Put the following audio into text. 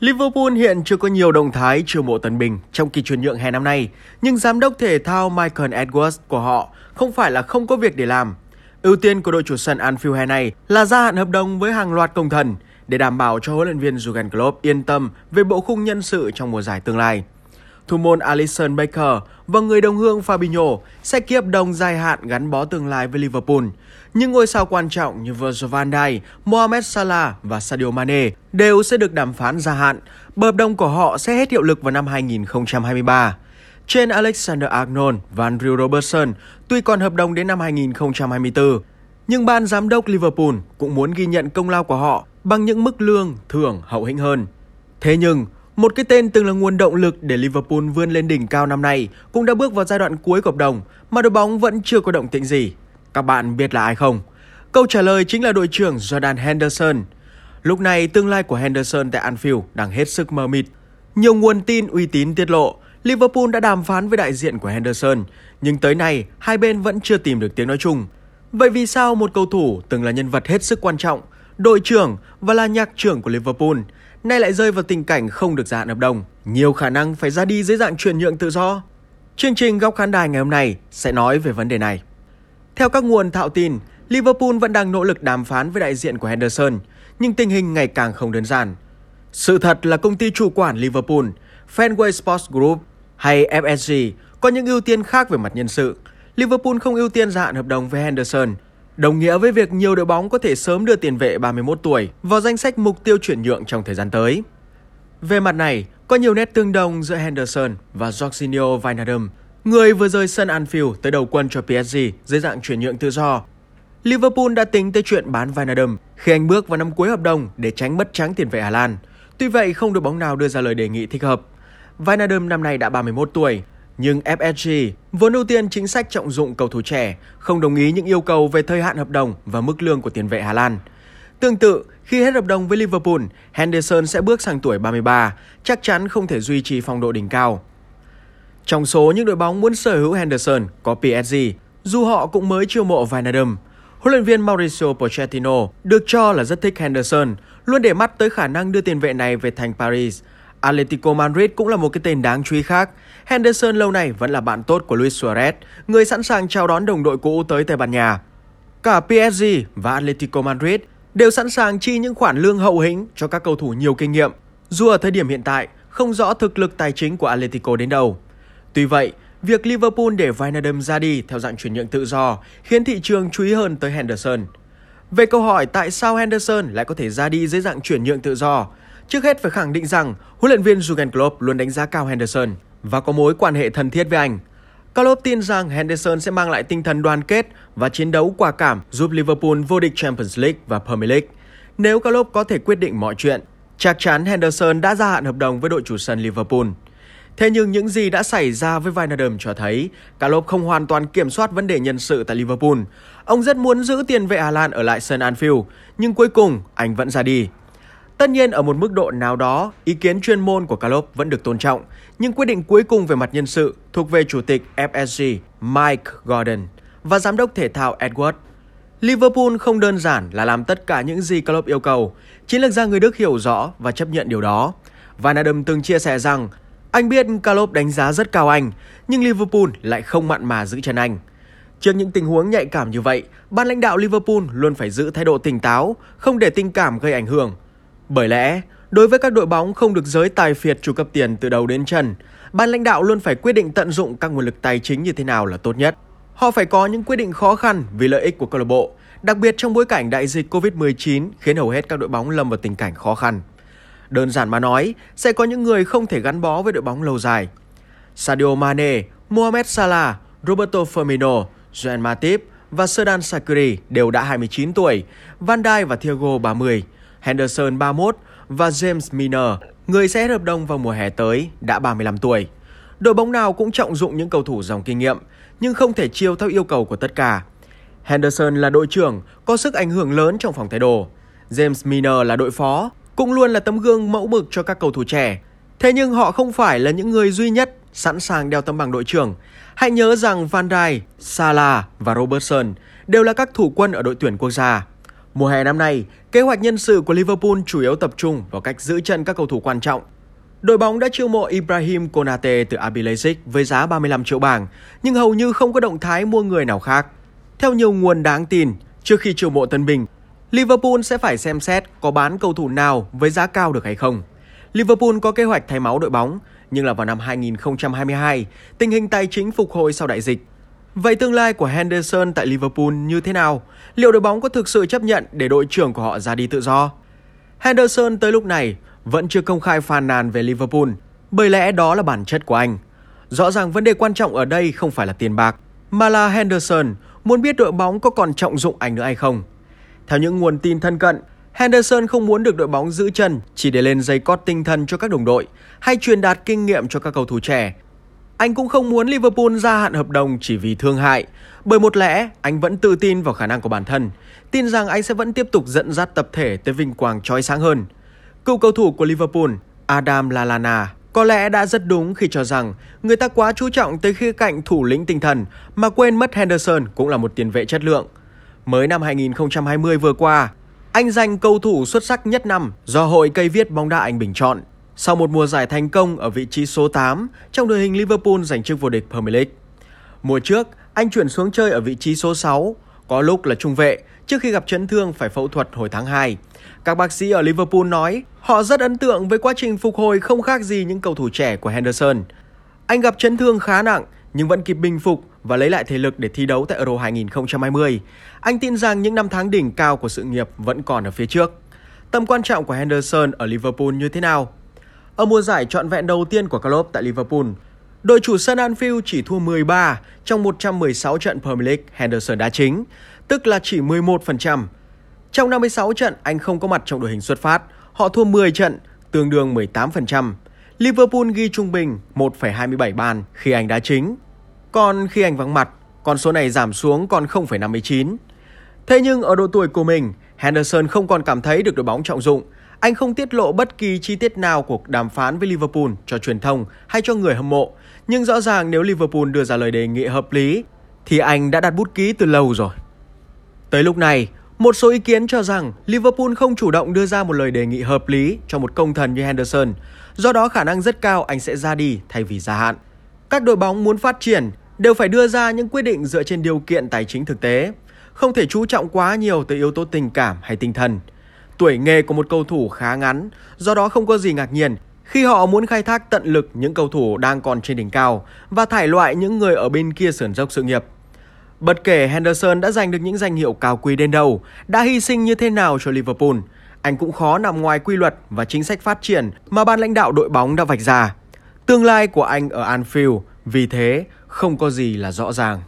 Liverpool hiện chưa có nhiều động thái chiêu mộ tân binh trong kỳ chuyển nhượng hè năm nay, nhưng giám đốc thể thao Michael Edwards của họ không phải là không có việc để làm. Ưu tiên của đội chủ sân Anfield hè này là gia hạn hợp đồng với hàng loạt công thần để đảm bảo cho huấn luyện viên Jurgen Klopp yên tâm về bộ khung nhân sự trong mùa giải tương lai. Thủ môn Alisson Becker và người đồng hương Fabinho sẽ ký hợp đồng dài hạn gắn bó tương lai với Liverpool. Những ngôi sao quan trọng như Virgil van Dijk, Mohamed Salah và Sadio Mane đều sẽ được đàm phán gia hạn. Hợp đồng của họ sẽ hết hiệu lực vào năm 2023. Trên Alexander Arnold và Andrew Robertson tuy còn hợp đồng đến năm 2024, nhưng ban giám đốc Liverpool cũng muốn ghi nhận công lao của họ bằng những mức lương thưởng hậu hĩnh hơn. Thế nhưng, một cái tên từng là nguồn động lực để Liverpool vươn lên đỉnh cao năm nay cũng đã bước vào giai đoạn cuối hợp đồng mà đội bóng vẫn chưa có động tĩnh gì. Các bạn biết là ai không? Câu trả lời chính là đội trưởng Jordan Henderson. Lúc này tương lai của Henderson tại Anfield đang hết sức mờ mịt. Nhiều nguồn tin uy tín tiết lộ Liverpool đã đàm phán với đại diện của Henderson, nhưng tới nay hai bên vẫn chưa tìm được tiếng nói chung. Vậy vì sao một cầu thủ từng là nhân vật hết sức quan trọng, đội trưởng và là nhạc trưởng của Liverpool nay lại rơi vào tình cảnh không được gia hạn hợp đồng, nhiều khả năng phải ra đi dưới dạng chuyển nhượng tự do. Chương trình góc khán đài ngày hôm nay sẽ nói về vấn đề này. Theo các nguồn thạo tin, Liverpool vẫn đang nỗ lực đàm phán với đại diện của Henderson, nhưng tình hình ngày càng không đơn giản. Sự thật là công ty chủ quản Liverpool, Fenway Sports Group hay FSG có những ưu tiên khác về mặt nhân sự. Liverpool không ưu tiên gia hạn hợp đồng với Henderson – đồng nghĩa với việc nhiều đội bóng có thể sớm đưa tiền vệ 31 tuổi vào danh sách mục tiêu chuyển nhượng trong thời gian tới. Về mặt này, có nhiều nét tương đồng giữa Henderson và Jorginho Wijnaldum, người vừa rời sân Anfield tới đầu quân cho PSG dưới dạng chuyển nhượng tự do. Liverpool đã tính tới chuyện bán Wijnaldum khi anh bước vào năm cuối hợp đồng để tránh mất trắng tiền vệ Hà Lan. Tuy vậy, không đội bóng nào đưa ra lời đề nghị thích hợp. Wijnaldum năm nay đã 31 tuổi, nhưng FSG vốn ưu tiên chính sách trọng dụng cầu thủ trẻ, không đồng ý những yêu cầu về thời hạn hợp đồng và mức lương của tiền vệ Hà Lan. Tương tự, khi hết hợp đồng với Liverpool, Henderson sẽ bước sang tuổi 33, chắc chắn không thể duy trì phong độ đỉnh cao. Trong số những đội bóng muốn sở hữu Henderson có PSG, dù họ cũng mới chiêu mộ Wijnaldum. Huấn luyện viên Mauricio Pochettino được cho là rất thích Henderson, luôn để mắt tới khả năng đưa tiền vệ này về thành Paris – Atletico Madrid cũng là một cái tên đáng chú ý khác. Henderson lâu nay vẫn là bạn tốt của Luis Suarez, người sẵn sàng chào đón đồng đội cũ tới Tây Ban Nha. Cả PSG và Atletico Madrid đều sẵn sàng chi những khoản lương hậu hĩnh cho các cầu thủ nhiều kinh nghiệm, dù ở thời điểm hiện tại không rõ thực lực tài chính của Atletico đến đâu. Tuy vậy, việc Liverpool để Wijnaldum ra đi theo dạng chuyển nhượng tự do khiến thị trường chú ý hơn tới Henderson. Về câu hỏi tại sao Henderson lại có thể ra đi dưới dạng chuyển nhượng tự do, Trước hết phải khẳng định rằng huấn luyện viên Jurgen Klopp luôn đánh giá cao Henderson và có mối quan hệ thân thiết với anh. Klopp tin rằng Henderson sẽ mang lại tinh thần đoàn kết và chiến đấu quả cảm giúp Liverpool vô địch Champions League và Premier League. Nếu Klopp có thể quyết định mọi chuyện, chắc chắn Henderson đã gia hạn hợp đồng với đội chủ sân Liverpool. Thế nhưng những gì đã xảy ra với Wijnaldum cho thấy Klopp không hoàn toàn kiểm soát vấn đề nhân sự tại Liverpool. Ông rất muốn giữ tiền vệ Hà Lan ở lại sân Anfield, nhưng cuối cùng anh vẫn ra đi. Tất nhiên ở một mức độ nào đó, ý kiến chuyên môn của Klopp vẫn được tôn trọng, nhưng quyết định cuối cùng về mặt nhân sự thuộc về chủ tịch FSG Mike Gordon và giám đốc thể thao Edward. Liverpool không đơn giản là làm tất cả những gì Klopp yêu cầu, chiến lược gia người Đức hiểu rõ và chấp nhận điều đó. Van Adam từng chia sẻ rằng anh biết Klopp đánh giá rất cao anh, nhưng Liverpool lại không mặn mà giữ chân anh. Trước những tình huống nhạy cảm như vậy, ban lãnh đạo Liverpool luôn phải giữ thái độ tỉnh táo, không để tình cảm gây ảnh hưởng bởi lẽ, đối với các đội bóng không được giới tài phiệt chủ cấp tiền từ đầu đến chân, ban lãnh đạo luôn phải quyết định tận dụng các nguồn lực tài chính như thế nào là tốt nhất. Họ phải có những quyết định khó khăn vì lợi ích của câu lạc bộ, đặc biệt trong bối cảnh đại dịch Covid-19 khiến hầu hết các đội bóng lâm vào tình cảnh khó khăn. Đơn giản mà nói, sẽ có những người không thể gắn bó với đội bóng lâu dài. Sadio Mane, Mohamed Salah, Roberto Firmino, Joan Matip và Serdan Sakiri đều đã 29 tuổi, Van Dijk và Thiago 30. Henderson 31 và James Milner, người sẽ hết hợp đồng vào mùa hè tới, đã 35 tuổi. Đội bóng nào cũng trọng dụng những cầu thủ dòng kinh nghiệm, nhưng không thể chiêu theo yêu cầu của tất cả. Henderson là đội trưởng, có sức ảnh hưởng lớn trong phòng thay đồ. James Milner là đội phó, cũng luôn là tấm gương mẫu mực cho các cầu thủ trẻ. Thế nhưng họ không phải là những người duy nhất sẵn sàng đeo tấm bằng đội trưởng. Hãy nhớ rằng Van Dijk, Salah và Robertson đều là các thủ quân ở đội tuyển quốc gia. Mùa hè năm nay, kế hoạch nhân sự của Liverpool chủ yếu tập trung vào cách giữ chân các cầu thủ quan trọng. Đội bóng đã chiêu mộ Ibrahim Konate từ RB Leipzig với giá 35 triệu bảng, nhưng hầu như không có động thái mua người nào khác. Theo nhiều nguồn đáng tin, trước khi chiêu mộ tân binh, Liverpool sẽ phải xem xét có bán cầu thủ nào với giá cao được hay không. Liverpool có kế hoạch thay máu đội bóng, nhưng là vào năm 2022, tình hình tài chính phục hồi sau đại dịch. Vậy tương lai của Henderson tại Liverpool như thế nào? Liệu đội bóng có thực sự chấp nhận để đội trưởng của họ ra đi tự do? Henderson tới lúc này vẫn chưa công khai phàn nàn về Liverpool, bởi lẽ đó là bản chất của anh. Rõ ràng vấn đề quan trọng ở đây không phải là tiền bạc, mà là Henderson muốn biết đội bóng có còn trọng dụng anh nữa hay không. Theo những nguồn tin thân cận, Henderson không muốn được đội bóng giữ chân chỉ để lên dây cót tinh thần cho các đồng đội hay truyền đạt kinh nghiệm cho các cầu thủ trẻ. Anh cũng không muốn Liverpool gia hạn hợp đồng chỉ vì thương hại, bởi một lẽ anh vẫn tự tin vào khả năng của bản thân, tin rằng anh sẽ vẫn tiếp tục dẫn dắt tập thể tới vinh quang chói sáng hơn. Cựu cầu thủ của Liverpool, Adam Lallana, có lẽ đã rất đúng khi cho rằng người ta quá chú trọng tới khía cạnh thủ lĩnh tinh thần mà quên mất Henderson cũng là một tiền vệ chất lượng. Mới năm 2020 vừa qua, anh giành cầu thủ xuất sắc nhất năm do Hội Cây Viết bóng đá Anh bình chọn. Sau một mùa giải thành công ở vị trí số 8 trong đội hình Liverpool giành chức vô địch Premier League. Mùa trước, anh chuyển xuống chơi ở vị trí số 6, có lúc là trung vệ trước khi gặp chấn thương phải phẫu thuật hồi tháng 2. Các bác sĩ ở Liverpool nói họ rất ấn tượng với quá trình phục hồi không khác gì những cầu thủ trẻ của Henderson. Anh gặp chấn thương khá nặng nhưng vẫn kịp bình phục và lấy lại thể lực để thi đấu tại Euro 2020. Anh tin rằng những năm tháng đỉnh cao của sự nghiệp vẫn còn ở phía trước. Tầm quan trọng của Henderson ở Liverpool như thế nào? Ở mùa giải trọn vẹn đầu tiên của Klopp tại Liverpool, đội chủ sân Anfield chỉ thua 13 trong 116 trận Premier League Henderson đá chính, tức là chỉ 11%. Trong 56 trận anh không có mặt trong đội hình xuất phát, họ thua 10 trận, tương đương 18%. Liverpool ghi trung bình 1,27 bàn khi anh đá chính. Còn khi anh vắng mặt, con số này giảm xuống còn 0,59. Thế nhưng ở độ tuổi của mình, Henderson không còn cảm thấy được đội bóng trọng dụng. Anh không tiết lộ bất kỳ chi tiết nào cuộc đàm phán với Liverpool cho truyền thông hay cho người hâm mộ. Nhưng rõ ràng nếu Liverpool đưa ra lời đề nghị hợp lý, thì anh đã đặt bút ký từ lâu rồi. Tới lúc này, một số ý kiến cho rằng Liverpool không chủ động đưa ra một lời đề nghị hợp lý cho một công thần như Henderson, do đó khả năng rất cao anh sẽ ra đi thay vì gia hạn. Các đội bóng muốn phát triển đều phải đưa ra những quyết định dựa trên điều kiện tài chính thực tế, không thể chú trọng quá nhiều tới yếu tố tình cảm hay tinh thần. Tuổi nghề của một cầu thủ khá ngắn, do đó không có gì ngạc nhiên khi họ muốn khai thác tận lực những cầu thủ đang còn trên đỉnh cao và thải loại những người ở bên kia sườn dốc sự nghiệp. Bất kể Henderson đã giành được những danh hiệu cao quý đến đâu, đã hy sinh như thế nào cho Liverpool, anh cũng khó nằm ngoài quy luật và chính sách phát triển mà ban lãnh đạo đội bóng đã vạch ra. Tương lai của anh ở Anfield vì thế không có gì là rõ ràng.